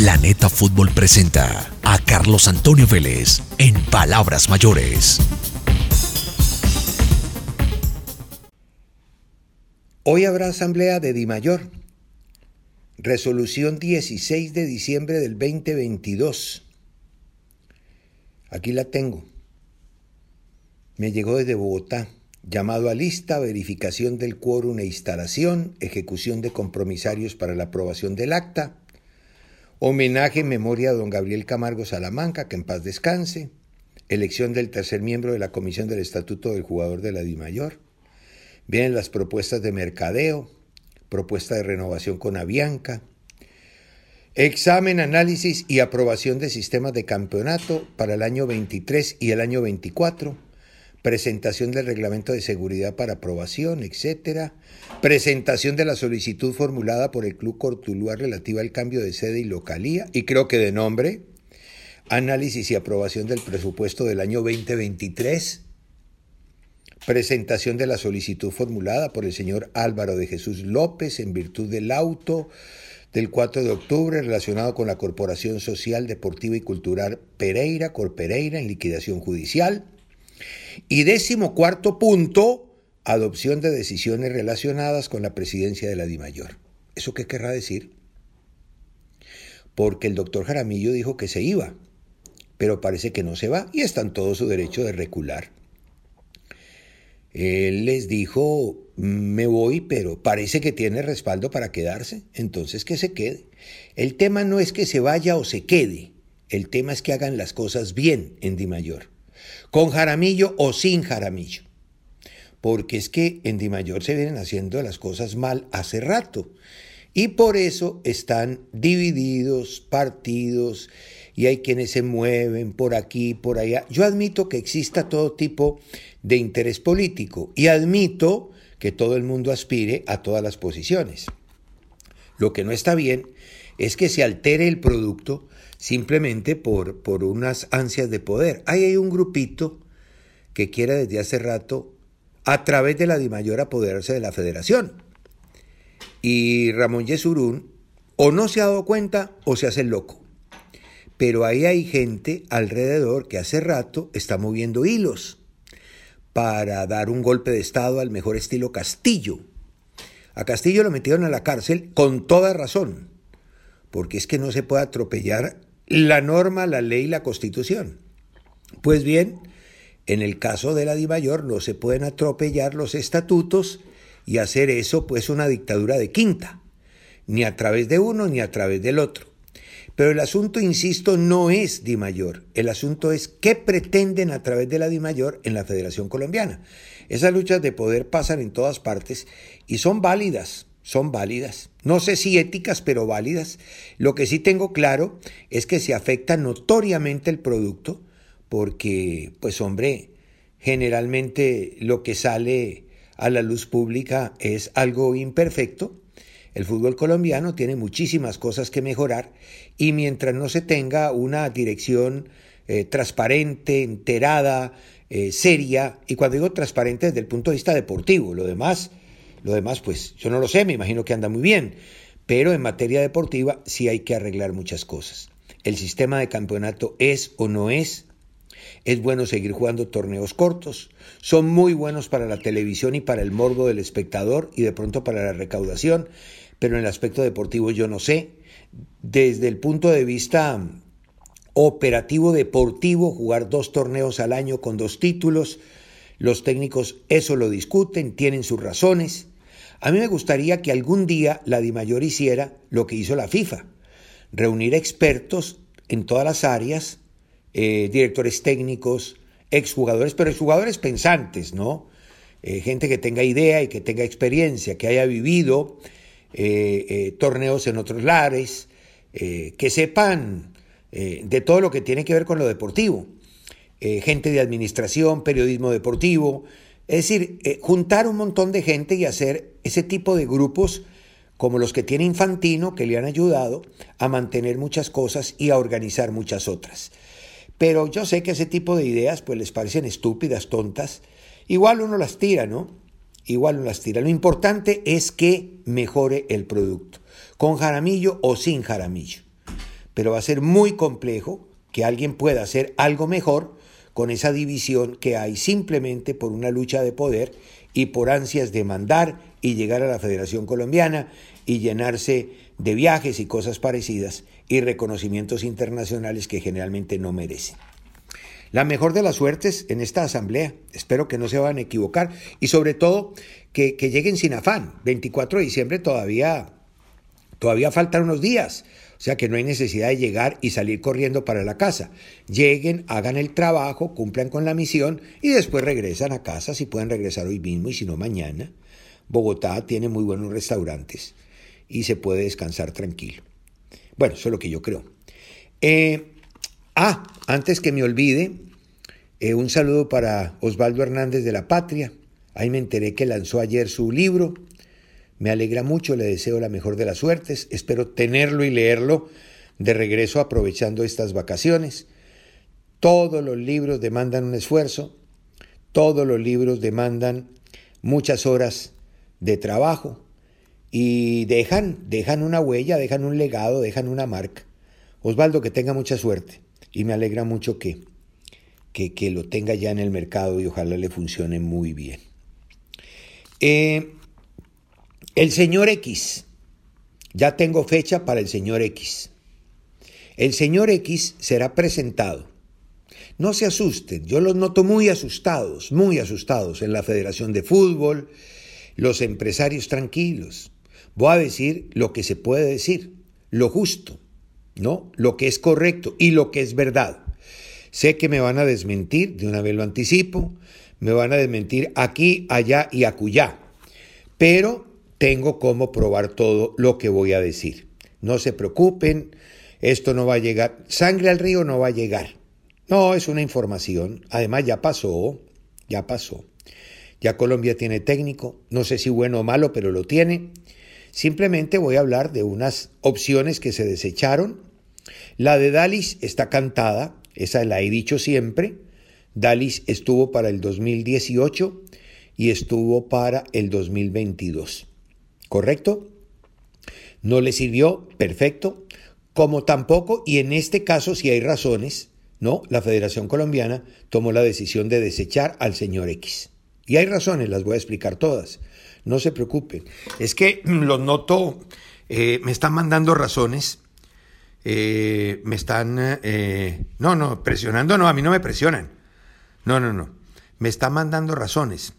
Planeta Fútbol presenta a Carlos Antonio Vélez en Palabras Mayores. Hoy habrá asamblea de Dimayor. Resolución 16 de diciembre del 2022. Aquí la tengo. Me llegó desde Bogotá. Llamado a lista, verificación del quórum e instalación, ejecución de compromisarios para la aprobación del acta, homenaje en memoria a don Gabriel Camargo Salamanca, que en paz descanse, elección del tercer miembro de la Comisión del Estatuto del Jugador de la DIMAYOR, vienen las propuestas de mercadeo, propuesta de renovación con Avianca, examen, análisis y aprobación de sistemas de campeonato para el año 23 y el año 24, presentación del reglamento de seguridad para aprobación, etcétera, presentación de la solicitud formulada por el Club Cortulúa relativa al cambio de sede y localía, y creo que de nombre, análisis y aprobación del presupuesto del año 2023, presentación de la solicitud formulada por el señor Álvaro de Jesús López en virtud del auto del 4 de octubre relacionado con la Corporación Social, Deportiva y Cultural Pereira, Corpereira, en liquidación judicial, y décimo cuarto punto, adopción de decisiones relacionadas con la presidencia de la DIMAYOR. ¿Eso qué querrá decir? Porque el doctor Jaramillo dijo que se iba, pero parece que no se va y está en todo su derecho de recular. Él les dijo, me voy, pero parece que tiene respaldo para quedarse, entonces que se quede. El tema no es que se vaya o se quede, el tema es que hagan las cosas bien en Dimayor con Jaramillo o sin Jaramillo. Porque es que en Dimayor se vienen haciendo las cosas mal hace rato. Y por eso están divididos, partidos, y hay quienes se mueven por aquí, por allá. Yo admito que exista todo tipo de interés político y admito que todo el mundo aspire a todas las posiciones. Lo que no está bien es que se altere el producto simplemente por, por unas ansias de poder. Ahí hay un grupito que quiere desde hace rato, a través de la DIMAYOR, apoderarse de la federación. Y Ramón Yesurún o no se ha dado cuenta o se hace loco. Pero ahí hay gente alrededor que hace rato está moviendo hilos para dar un golpe de Estado al mejor estilo Castillo. A Castillo lo metieron a la cárcel con toda razón, porque es que no se puede atropellar la norma, la ley, la constitución. Pues bien, en el caso de la DIMAYOR no se pueden atropellar los estatutos y hacer eso pues una dictadura de quinta, ni a través de uno ni a través del otro. Pero el asunto, insisto, no es DIMAYOR, el asunto es qué pretenden a través de la DIMAYOR en la Federación Colombiana. Esas luchas de poder pasan en todas partes y son válidas, son válidas. No sé si éticas, pero válidas. Lo que sí tengo claro es que se afecta notoriamente el producto porque, pues hombre, generalmente lo que sale a la luz pública es algo imperfecto. El fútbol colombiano tiene muchísimas cosas que mejorar y mientras no se tenga una dirección eh, transparente, enterada, eh, seria, y cuando digo transparente desde el punto de vista deportivo, lo demás lo demás, pues yo no lo sé, me imagino que anda muy bien, pero en materia deportiva sí hay que arreglar muchas cosas. El sistema de campeonato es o no es. Es bueno seguir jugando torneos cortos. Son muy buenos para la televisión y para el morbo del espectador y de pronto para la recaudación, pero en el aspecto deportivo yo no sé. desde el punto de vista operativo deportivo, jugar dos torneos al año con dos títulos. Los técnicos eso lo discuten, tienen sus razones. A mí me gustaría que algún día la DIMAYOR hiciera lo que hizo la FIFA, reunir expertos en todas las áreas, eh, directores técnicos, exjugadores, pero exjugadores pensantes, ¿no? Eh, gente que tenga idea y que tenga experiencia, que haya vivido eh, torneos en otros lares, que sepan de todo lo que tiene que ver con lo deportivo. Gente de administración, periodismo deportivo, es decir, juntar un montón de gente y hacer ese tipo de grupos como los que tiene Infantino, que le han ayudado a mantener muchas cosas y a organizar muchas otras. Pero yo sé que ese tipo de ideas pues les parecen estúpidas, tontas. Igual uno las tira, ¿no? Igual uno las tira. Lo importante es que mejore el producto, con jaramillo o sin jaramillo. Pero va a ser muy complejo que alguien pueda hacer algo mejor con esa división que hay simplemente por una lucha de poder y por ansias de mandar y llegar a la Federación Colombiana y llenarse de viajes y cosas parecidas y reconocimientos internacionales que generalmente no merecen. La mejor de las suertes en esta asamblea. Espero que no se van a equivocar y sobre todo que, lleguen sin afán. 24 de diciembre todavía, todavía faltan unos días. O sea que no hay necesidad de llegar y salir corriendo para la casa. Lleguen, hagan el trabajo, cumplan con la misión y después regresan a casa si pueden regresar hoy mismo y si no mañana. Bogotá tiene muy buenos restaurantes y se puede descansar tranquilo. Bueno, eso es lo que yo creo. Eh, ah, antes que me olvide, eh, un saludo para Osvaldo Hernández de La Patria. Ahí me enteré que lanzó ayer su libro. Me alegra mucho, le deseo la mejor de las suertes. Espero tenerlo y leerlo de regreso aprovechando estas vacaciones. Todos los libros demandan un esfuerzo, todos los libros demandan muchas horas de trabajo y dejan, dejan una huella, dejan un legado, dejan una marca. Osvaldo, que tenga mucha suerte y me alegra mucho que, que, lo tenga ya en el mercado y ojalá le funcione muy bien. Eh, el señor X, ya tengo fecha para el señor X. El señor X será presentado. No se asusten, yo los noto muy asustados, muy asustados en la Federación de Fútbol, los empresarios tranquilos. Voy a decir lo que se puede decir, lo justo, ¿no? Lo que es correcto y lo que es verdad. Sé que me van a desmentir, de una vez lo anticipo, me van a desmentir aquí, allá y acullá, pero tengo cómo probar todo lo que voy a decir. No se preocupen, esto no va a llegar, sangre al río no va a llegar. No, es una información, además ya pasó, ya pasó. Ya Colombia tiene técnico, no sé si bueno o malo, pero lo tiene. Simplemente voy a hablar de unas opciones que se desecharon. La de Dalis está cantada, esa la he dicho siempre. Dalis estuvo para el 2018 y estuvo para el 2022. ¿Correcto? No le sirvió, perfecto. Como tampoco, y en este caso si hay razones, ¿no? La Federación Colombiana tomó la decisión de desechar al señor X. Y hay razones, las voy a explicar todas. No se preocupen. Es que los noto, eh, me están mandando razones, eh, me están, eh, no, no, presionando, no, a mí no me presionan. No, no, no. Me están mandando razones.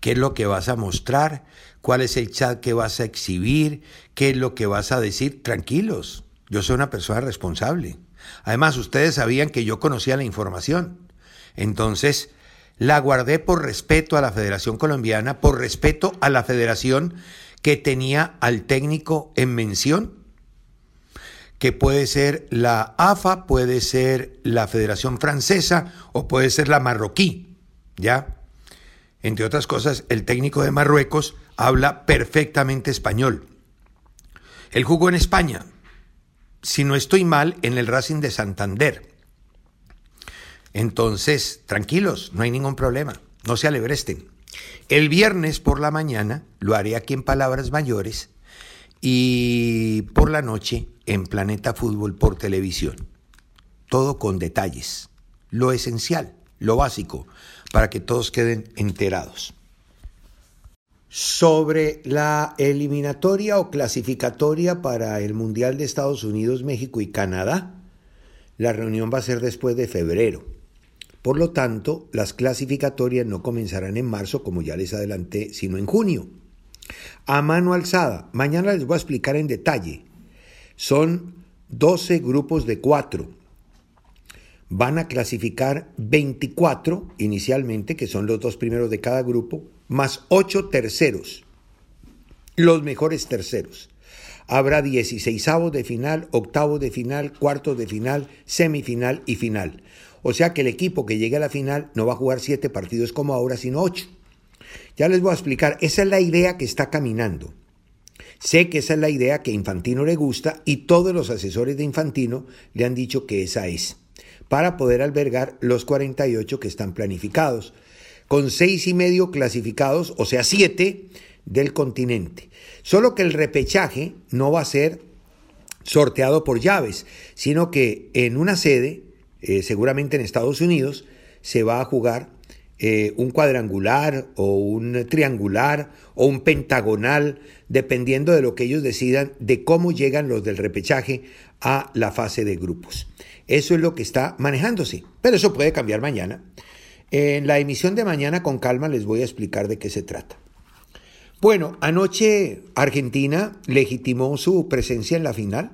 ¿Qué es lo que vas a mostrar? ¿Cuál es el chat que vas a exhibir? ¿Qué es lo que vas a decir? Tranquilos, yo soy una persona responsable. Además, ustedes sabían que yo conocía la información. Entonces, la guardé por respeto a la Federación Colombiana, por respeto a la federación que tenía al técnico en mención, que puede ser la AFA, puede ser la Federación Francesa o puede ser la marroquí, ¿ya? Entre otras cosas, el técnico de Marruecos habla perfectamente español. Él jugó en España, si no estoy mal, en el Racing de Santander. Entonces, tranquilos, no hay ningún problema, no se alebresten. El viernes por la mañana lo haré aquí en Palabras Mayores y por la noche en Planeta Fútbol por televisión. Todo con detalles, lo esencial, lo básico, para que todos queden enterados. Sobre la eliminatoria o clasificatoria para el Mundial de Estados Unidos, México y Canadá, la reunión va a ser después de febrero. Por lo tanto, las clasificatorias no comenzarán en marzo, como ya les adelanté, sino en junio. A mano alzada, mañana les voy a explicar en detalle. Son 12 grupos de 4. Van a clasificar 24 inicialmente, que son los dos primeros de cada grupo, más 8 terceros, los mejores terceros. Habrá 16 de final, octavos de final, cuartos de final, semifinal y final. O sea que el equipo que llegue a la final no va a jugar siete partidos como ahora, sino ocho. Ya les voy a explicar, esa es la idea que está caminando. Sé que esa es la idea que Infantino le gusta y todos los asesores de Infantino le han dicho que esa es, para poder albergar los 48 que están planificados, con seis y medio clasificados, o sea, siete del continente. Solo que el repechaje no va a ser sorteado por llaves, sino que en una sede eh, seguramente en Estados Unidos, se va a jugar eh, un cuadrangular o un triangular o un pentagonal, dependiendo de lo que ellos decidan de cómo llegan los del repechaje a la fase de grupos. Eso es lo que está manejándose, pero eso puede cambiar mañana. En la emisión de mañana con calma les voy a explicar de qué se trata. Bueno, anoche Argentina legitimó su presencia en la final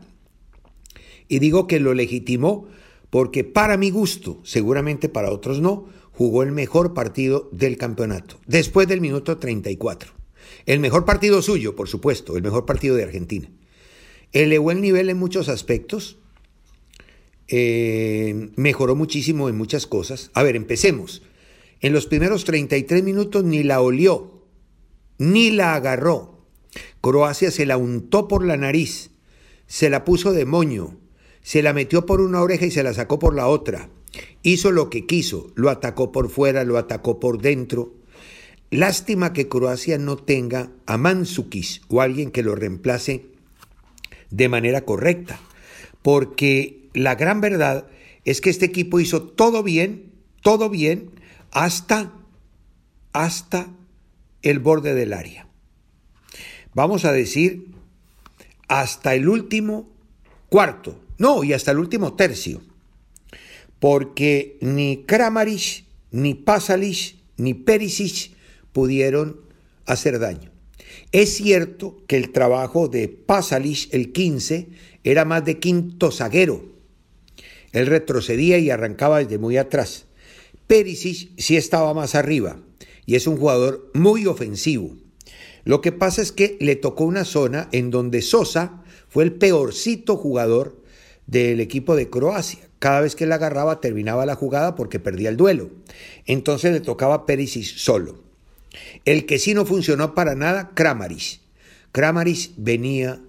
y digo que lo legitimó porque para mi gusto, seguramente para otros no, jugó el mejor partido del campeonato, después del minuto 34. El mejor partido suyo, por supuesto, el mejor partido de Argentina. Elevó el nivel en muchos aspectos, eh, mejoró muchísimo en muchas cosas. A ver, empecemos. En los primeros 33 minutos ni la olió, ni la agarró. Croacia se la untó por la nariz, se la puso de moño, se la metió por una oreja y se la sacó por la otra. Hizo lo que quiso, lo atacó por fuera, lo atacó por dentro. Lástima que Croacia no tenga a Mansukis o alguien que lo reemplace de manera correcta, porque la gran verdad es que este equipo hizo todo bien, todo bien, hasta, hasta el borde del área. Vamos a decir, hasta el último cuarto, no, y hasta el último tercio. Porque ni Kramaric, ni Pasalic, ni Perisic pudieron hacer daño. Es cierto que el trabajo de Pasalic, el 15, era más de quinto zaguero. Él retrocedía y arrancaba desde muy atrás. Perisic sí estaba más arriba y es un jugador muy ofensivo. Lo que pasa es que le tocó una zona en donde Sosa fue el peorcito jugador del equipo de Croacia. Cada vez que él agarraba terminaba la jugada porque perdía el duelo. Entonces le tocaba Perisic solo. El que sí no funcionó para nada, Kramaric. Kramaric venía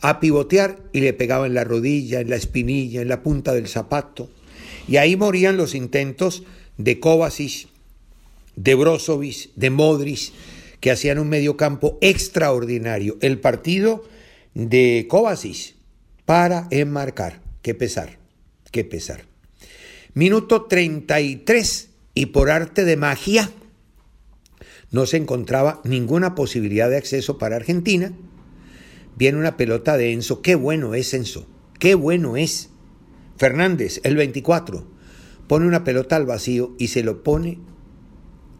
a pivotear y le pegaba en la rodilla, en la espinilla, en la punta del zapato. Y ahí morían los intentos de Kovacic, de Brozovic, de Modric, que hacían un mediocampo extraordinario. El partido de Kovacic para enmarcar. Qué pesar, qué pesar. Minuto 33 y por arte de magia no se encontraba ninguna posibilidad de acceso para Argentina. Viene una pelota de Enzo. Qué bueno es Enzo. Qué bueno es. Fernández, el 24, pone una pelota al vacío y se lo pone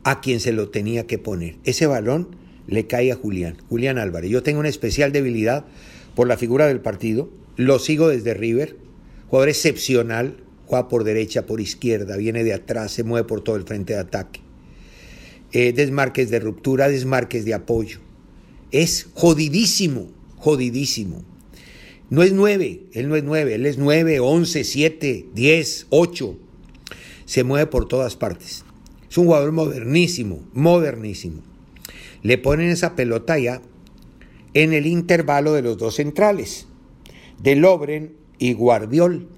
a quien se lo tenía que poner. Ese balón le cae a Julián, Julián Álvarez. Yo tengo una especial debilidad por la figura del partido lo sigo desde River, jugador excepcional, juega por derecha, por izquierda, viene de atrás, se mueve por todo el frente de ataque. Eh, desmarques de ruptura, desmarques de apoyo. Es jodidísimo, jodidísimo. No es nueve, él no es nueve, él es nueve, once, siete, diez, ocho. Se mueve por todas partes. Es un jugador modernísimo, modernísimo. Le ponen esa pelota ya en el intervalo de los dos centrales de Lobren y Guardiol.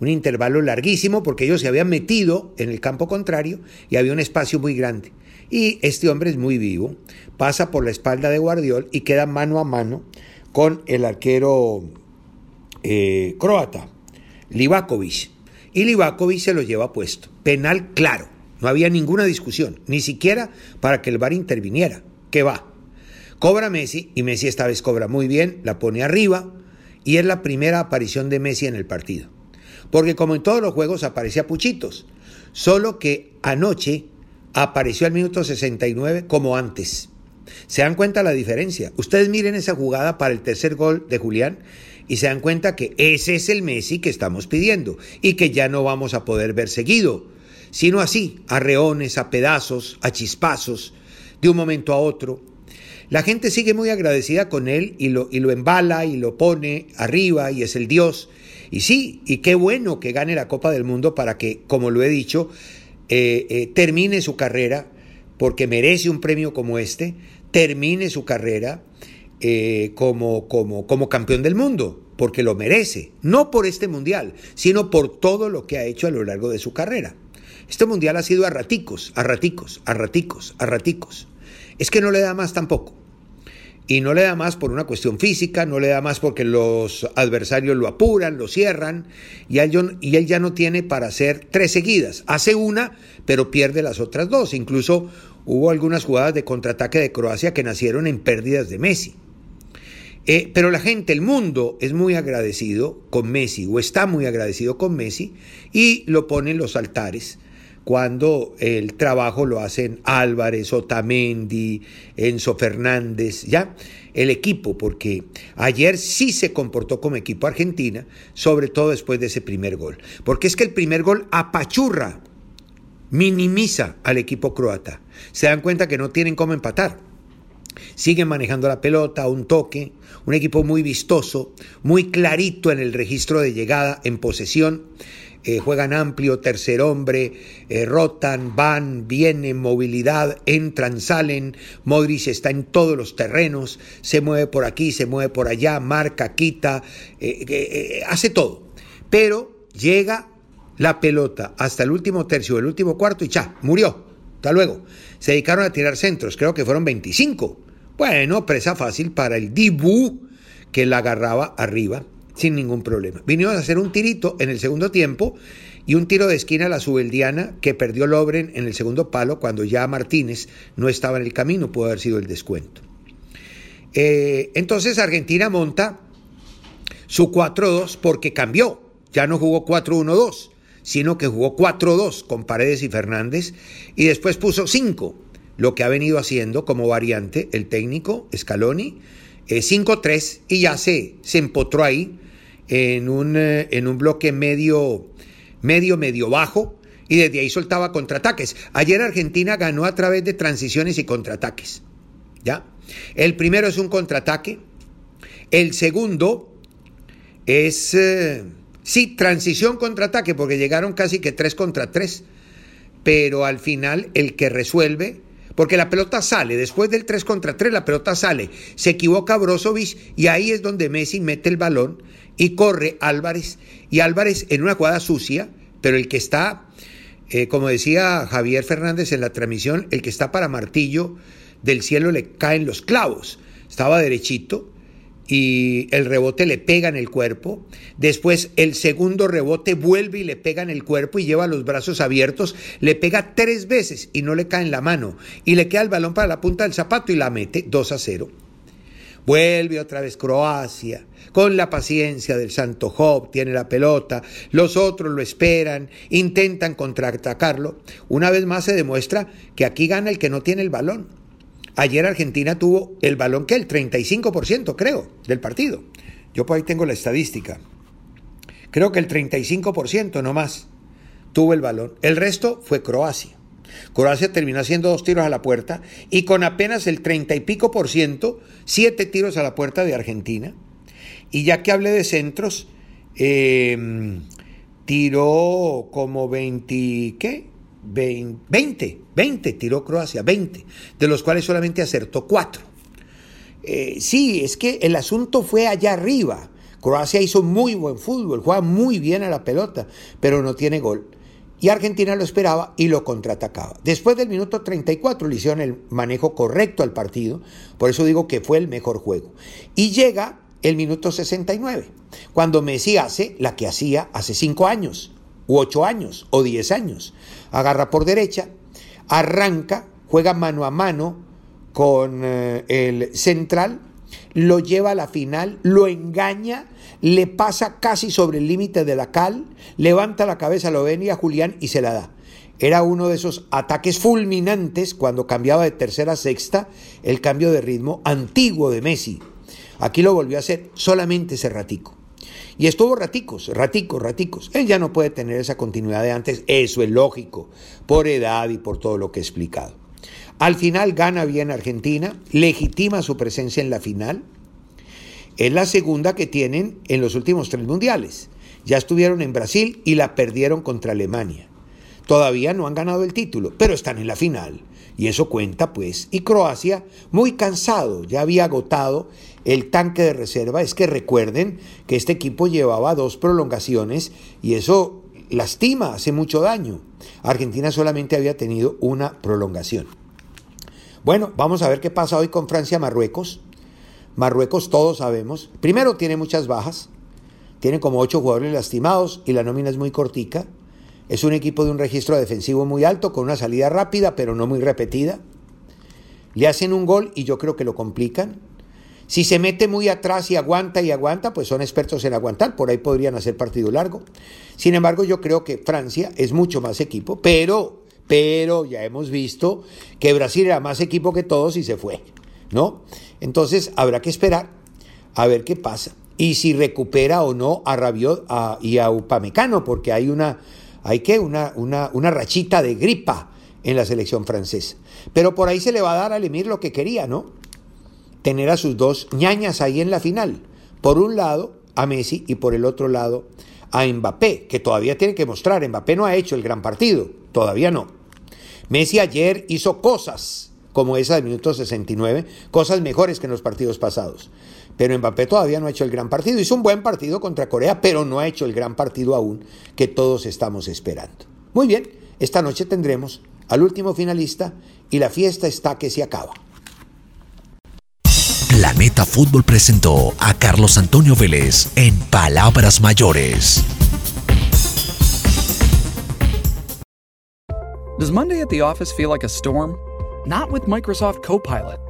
Un intervalo larguísimo porque ellos se habían metido en el campo contrario y había un espacio muy grande. Y este hombre es muy vivo, pasa por la espalda de Guardiol y queda mano a mano con el arquero eh, croata, Livakovic. Y Livakovic se lo lleva puesto. Penal claro, no había ninguna discusión, ni siquiera para que el VAR interviniera. que va. Cobra Messi y Messi esta vez cobra muy bien, la pone arriba y es la primera aparición de Messi en el partido. Porque como en todos los juegos aparecía Puchitos, solo que anoche apareció al minuto 69 como antes. ¿Se dan cuenta la diferencia? Ustedes miren esa jugada para el tercer gol de Julián y se dan cuenta que ese es el Messi que estamos pidiendo y que ya no vamos a poder ver seguido, sino así, a reones, a pedazos, a chispazos, de un momento a otro. La gente sigue muy agradecida con él y lo, y lo embala y lo pone arriba y es el Dios. Y sí, y qué bueno que gane la Copa del Mundo para que, como lo he dicho, eh, eh, termine su carrera, porque merece un premio como este, termine su carrera eh, como, como, como campeón del mundo, porque lo merece, no por este mundial, sino por todo lo que ha hecho a lo largo de su carrera. Este mundial ha sido a raticos, a raticos, a raticos, a raticos. Es que no le da más tampoco. Y no le da más por una cuestión física, no le da más porque los adversarios lo apuran, lo cierran, y él, ya no tiene para hacer tres seguidas. Hace una, pero pierde las otras dos. Incluso hubo algunas jugadas de contraataque de Croacia que nacieron en pérdidas de Messi. Eh, pero la gente, el mundo es muy agradecido con Messi, o está muy agradecido con Messi, y lo pone en los altares cuando el trabajo lo hacen Álvarez, Otamendi, Enzo Fernández, ya el equipo, porque ayer sí se comportó como equipo Argentina, sobre todo después de ese primer gol, porque es que el primer gol apachurra, minimiza al equipo croata. Se dan cuenta que no tienen cómo empatar. Siguen manejando la pelota, un toque, un equipo muy vistoso, muy clarito en el registro de llegada, en posesión. Eh, juegan amplio, tercer hombre, eh, rotan, van, vienen, movilidad, entran, salen. Modric está en todos los terrenos, se mueve por aquí, se mueve por allá, marca, quita, eh, hace todo. Pero llega la pelota hasta el último tercio del último cuarto y ya, murió. Hasta luego. Se dedicaron a tirar centros, creo que fueron 25. Bueno, presa fácil para el Dibu que la agarraba arriba sin ningún problema. Vinieron a hacer un tirito en el segundo tiempo y un tiro de esquina a la subeldiana que perdió Lobren en el segundo palo cuando ya Martínez no estaba en el camino, pudo haber sido el descuento. Eh, entonces Argentina monta su 4-2 porque cambió, ya no jugó 4-1-2, sino que jugó 4-2 con Paredes y Fernández y después puso 5, lo que ha venido haciendo como variante el técnico Scaloni, 5-3 eh, y ya se, se empotró ahí en un, eh, en un bloque medio, medio, medio bajo y desde ahí soltaba contraataques. Ayer Argentina ganó a través de transiciones y contraataques. ¿Ya? El primero es un contraataque. El segundo es, eh, sí, transición contraataque, porque llegaron casi que tres contra tres. Pero al final el que resuelve porque la pelota sale, después del 3 contra 3 la pelota sale, se equivoca Brozovic y ahí es donde Messi mete el balón y corre Álvarez. Y Álvarez en una jugada sucia, pero el que está, eh, como decía Javier Fernández en la transmisión, el que está para martillo del cielo le caen los clavos, estaba derechito y el rebote le pega en el cuerpo. Después el segundo rebote vuelve y le pega en el cuerpo y lleva los brazos abiertos. Le pega tres veces y no le cae en la mano. Y le queda el balón para la punta del zapato y la mete 2 a 0. Vuelve otra vez Croacia, con la paciencia del Santo Job, tiene la pelota, los otros lo esperan, intentan contraatacarlo. Una vez más se demuestra que aquí gana el que no tiene el balón. Ayer Argentina tuvo el balón que el 35% creo del partido. Yo por ahí tengo la estadística. Creo que el 35% no más tuvo el balón. El resto fue Croacia. Croacia terminó haciendo dos tiros a la puerta y con apenas el 30 y pico por ciento, siete tiros a la puerta de Argentina. Y ya que hablé de centros, em, tiró como 20, ¿qué? 20, 20 tiró Croacia, 20, de los cuales solamente acertó 4. Eh, sí, es que el asunto fue allá arriba. Croacia hizo muy buen fútbol, juega muy bien a la pelota, pero no tiene gol. Y Argentina lo esperaba y lo contraatacaba. Después del minuto 34 le hicieron el manejo correcto al partido, por eso digo que fue el mejor juego. Y llega el minuto 69, cuando Messi hace la que hacía hace 5 años, u 8 años, o 10 años agarra por derecha, arranca, juega mano a mano con eh, el central, lo lleva a la final, lo engaña, le pasa casi sobre el límite de la cal, levanta la cabeza, lo ven y a Julián y se la da. Era uno de esos ataques fulminantes cuando cambiaba de tercera a sexta, el cambio de ritmo antiguo de Messi. Aquí lo volvió a hacer solamente ese ratico. Y estuvo raticos, raticos, raticos. Él ya no puede tener esa continuidad de antes, eso es lógico, por edad y por todo lo que he explicado. Al final gana bien Argentina, legitima su presencia en la final. Es la segunda que tienen en los últimos tres mundiales. Ya estuvieron en Brasil y la perdieron contra Alemania. Todavía no han ganado el título, pero están en la final. Y eso cuenta, pues. Y Croacia, muy cansado, ya había agotado el tanque de reserva. Es que recuerden que este equipo llevaba dos prolongaciones y eso lastima, hace mucho daño. Argentina solamente había tenido una prolongación. Bueno, vamos a ver qué pasa hoy con Francia-Marruecos. Marruecos, todos sabemos, primero tiene muchas bajas, tiene como ocho jugadores lastimados y la nómina es muy cortica. Es un equipo de un registro defensivo muy alto, con una salida rápida, pero no muy repetida. Le hacen un gol y yo creo que lo complican. Si se mete muy atrás y aguanta y aguanta, pues son expertos en aguantar, por ahí podrían hacer partido largo. Sin embargo, yo creo que Francia es mucho más equipo, pero, pero ya hemos visto que Brasil era más equipo que todos y se fue, ¿no? Entonces habrá que esperar a ver qué pasa y si recupera o no a Rabiot y a Upamecano, porque hay una hay que una, una, una rachita de gripa en la selección francesa. Pero por ahí se le va a dar al Emir lo que quería, ¿no? Tener a sus dos ñañas ahí en la final. Por un lado, a Messi y por el otro lado, a Mbappé, que todavía tiene que mostrar. Mbappé no ha hecho el gran partido, todavía no. Messi ayer hizo cosas como esa del minuto 69, cosas mejores que en los partidos pasados. Pero Mbappé todavía no ha hecho el gran partido. Hizo un buen partido contra Corea, pero no ha hecho el gran partido aún que todos estamos esperando. Muy bien, esta noche tendremos al último finalista y la fiesta está que se acaba. Planeta Fútbol presentó a Carlos Antonio Vélez en Palabras Mayores. Does Monday at the office feel like a storm? Not with Microsoft Copilot.